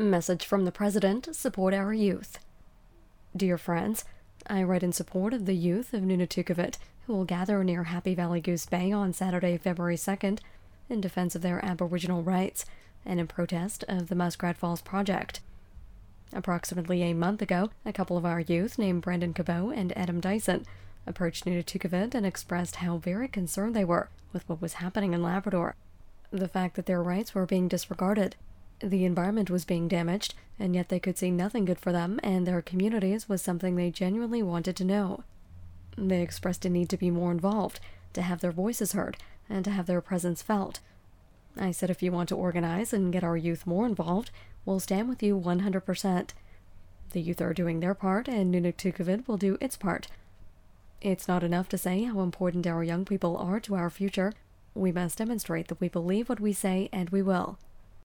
Message from the President Support our youth. Dear friends, I write in support of the youth of NunatuKavut who will gather near Happy Valley Goose Bay on Saturday, February 2nd, in defense of their Aboriginal rights and in protest of the Muskrat Falls project. Approximately a month ago, a couple of our youth named Brandon Cabot and Adam Dyson approached NunatuKavut and expressed how very concerned they were with what was happening in Labrador. The fact that their rights were being disregarded the environment was being damaged, and yet they could see nothing good for them and their communities was something they genuinely wanted to know. They expressed a need to be more involved, to have their voices heard, and to have their presence felt. I said if you want to organize and get our youth more involved, we'll stand with you 100%. The youth are doing their part, and NunatuKavut will do its part. It's not enough to say how important our young people are to our future. We must demonstrate that we believe what we say, and we will.